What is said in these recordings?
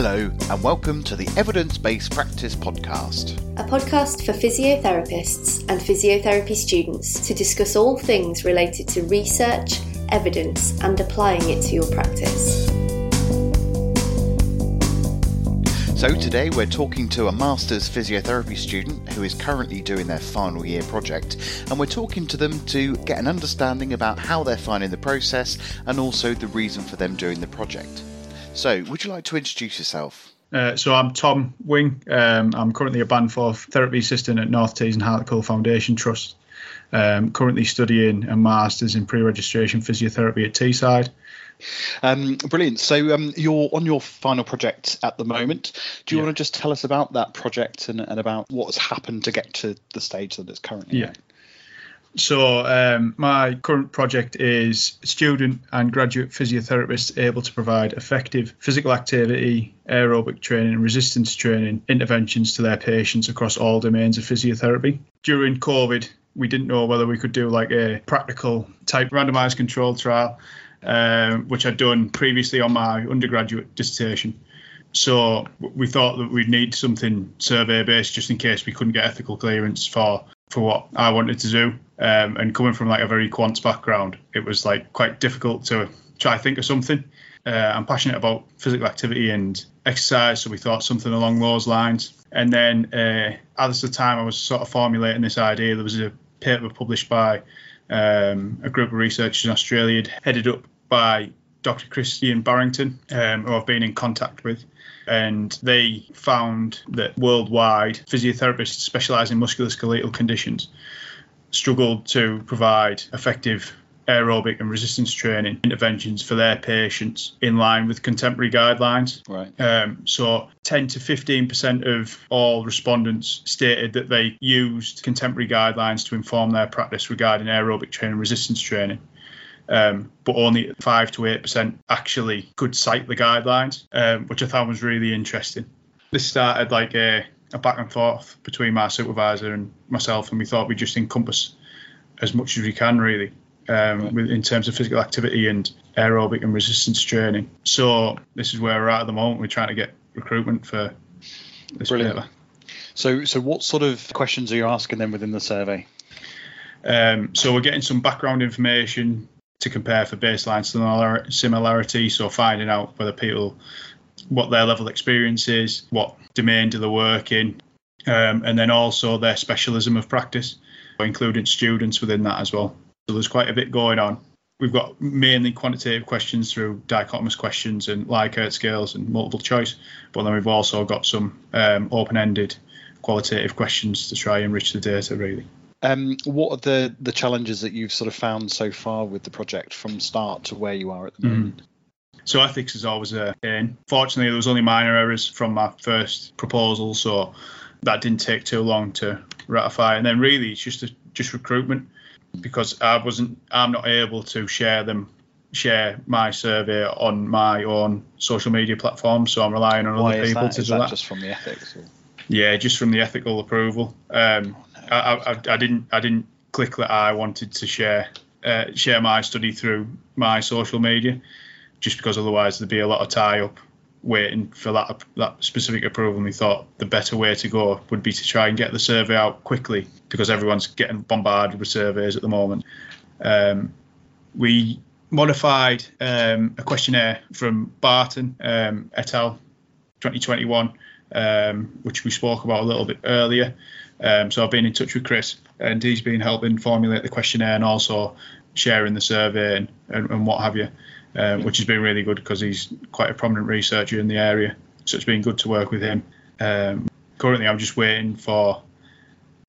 Hello, and welcome to the Evidence Based Practice Podcast, a podcast for physiotherapists and physiotherapy students to discuss all things related to research, evidence, and applying it to your practice. So, today we're talking to a Master's Physiotherapy student who is currently doing their final year project, and we're talking to them to get an understanding about how they're finding the process and also the reason for them doing the project. So, would you like to introduce yourself? Uh, so I'm Tom Wing. Um, I'm currently a band 4 therapy assistant at North Tees and Hartlepool Foundation Trust. Um, currently studying a master's in pre-registration physiotherapy at Teesside. Um, brilliant. So um, you're on your final project at the moment. Do you yeah. want to just tell us about that project and, and about what's happened to get to the stage that it's currently yeah. So um, my current project is student and graduate physiotherapists able to provide effective physical activity, aerobic training, and resistance training interventions to their patients across all domains of physiotherapy. During COVID, we didn't know whether we could do like a practical type randomized controlled trial, um, which I'd done previously on my undergraduate dissertation. So we thought that we'd need something survey based just in case we couldn't get ethical clearance for for what I wanted to do. Um, and coming from like a very quants background, it was like quite difficult to try to think of something. Uh, I'm passionate about physical activity and exercise, so we thought something along those lines. And then uh, at the time I was sort of formulating this idea, there was a paper published by um, a group of researchers in Australia, headed up by Dr. Christian Barton, um, who I've been in contact with and they found that worldwide physiotherapists specialising in musculoskeletal conditions struggled to provide effective aerobic and resistance training interventions for their patients in line with contemporary guidelines. Right. Um, so 10 to 15% of all respondents stated that they used contemporary guidelines to inform their practice regarding aerobic training and resistance training um, but only five to eight percent actually could cite the guidelines, um, which I found was really interesting. This started like a, a back and forth between my supervisor and myself, and we thought we'd just encompass as much as we can really um, with, in terms of physical activity and aerobic and resistance training. So this is where we're at at the moment. We're trying to get recruitment for this Brilliant. paper. So, so what sort of questions are you asking them within the survey? Um, so we're getting some background information to compare for baseline similarity. So finding out whether people, what their level of experience is, what domain do they work in, um, and then also their specialism of practice, including students within that as well. So there's quite a bit going on. We've got mainly quantitative questions through dichotomous questions and Likert scales and multiple choice, but then we've also got some um, open-ended qualitative questions to try and enrich the data really. Um, what are the the challenges that you've sort of found so far with the project from start to where you are at the mm-hmm. moment? Mm. So ethics is always a pain. Fortunately, there was only minor errors from my first proposal, so that didn't take too long to ratify. And then really, it's just a, just recruitment because I wasn't, I'm not able to share them, share my survey on my own social media platform. So I'm relying on Why other people that? to is do that. that. Just from the ethics. Or? Yeah, just from the ethical approval. Um, I, I, I, didn't I didn't click that I wanted to share uh, share my study through my social media, just because otherwise there'd be a lot of tie up waiting for that that specific approval. And we thought the better way to go would be to try and get the survey out quickly because everyone's getting bombarded with surveys at the moment. Um, we modified um, a questionnaire from Barton um, et al. 2021 um, which we spoke about a little bit earlier. Um, so I've been in touch with Chris, and he's been helping formulate the questionnaire and also sharing the survey and, and, and what have you, um, which has been really good because he's quite a prominent researcher in the area. So it's been good to work with him. Um, currently, I'm just waiting for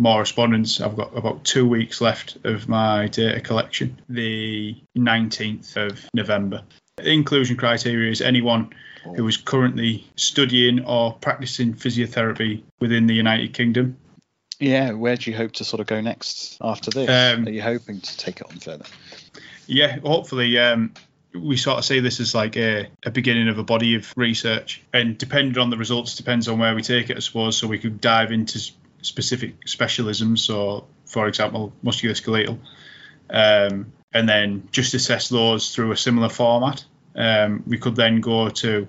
more respondents. I've got about two weeks left of my data collection, the 19th of November. inclusion criteria is anyone who is currently studying or practicing physiotherapy within the United Kingdom. Yeah, where do you hope to sort of go next after this? Um, Are you hoping to take it on further? Yeah, hopefully. Um, we sort of say this as like a, a, beginning of a body of research, and depending on the results, depends on where we take it, I suppose. So we could dive into specific specialisms, so for example, musculoskeletal, um, and then just assess those through a similar format. Um, we could then go to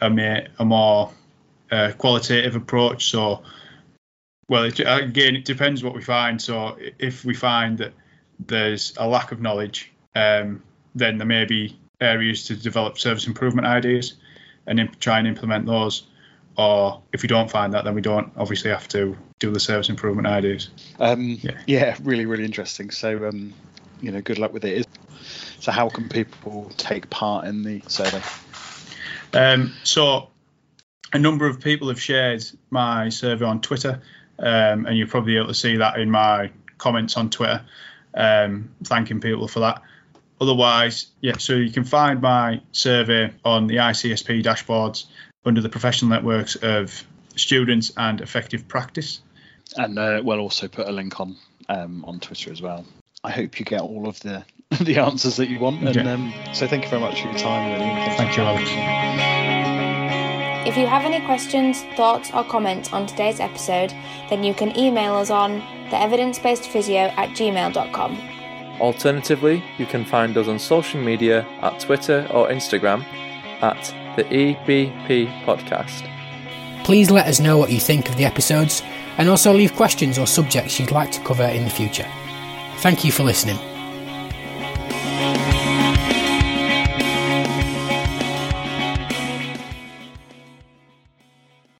a, a more uh, qualitative approach. So, well, it, again, it depends what we find. So, if we find that there's a lack of knowledge, um, then there may be areas to develop service improvement ideas and imp- try and implement those. Or if we don't find that, then we don't obviously have to do the service improvement ideas. Um, yeah. yeah. really, really interesting. So, um, you know, good luck with it. So, how can people take part in the survey? Um, so, a number of people have shared my survey on Twitter, um, and you'll probably be able to see that in my comments on Twitter, um, thanking people for that. Otherwise, yeah, so you can find my survey on the ICSP dashboards under the professional networks of students and effective practice. And uh, we'll also put a link on um, on Twitter as well. I hope you get all of the the answers that you want. And yeah. um, so thank you very much for your time, really. Thank, thank you, Alex. If you have any questions, thoughts, or comments on today's episode, then you can email us on theevidencebasedphysio at gmail.com. Alternatively, you can find us on social media at Twitter or Instagram at the EBP Podcast. Please let us know what you think of the episodes and also leave questions or subjects you'd like to cover in the future. Thank you for listening.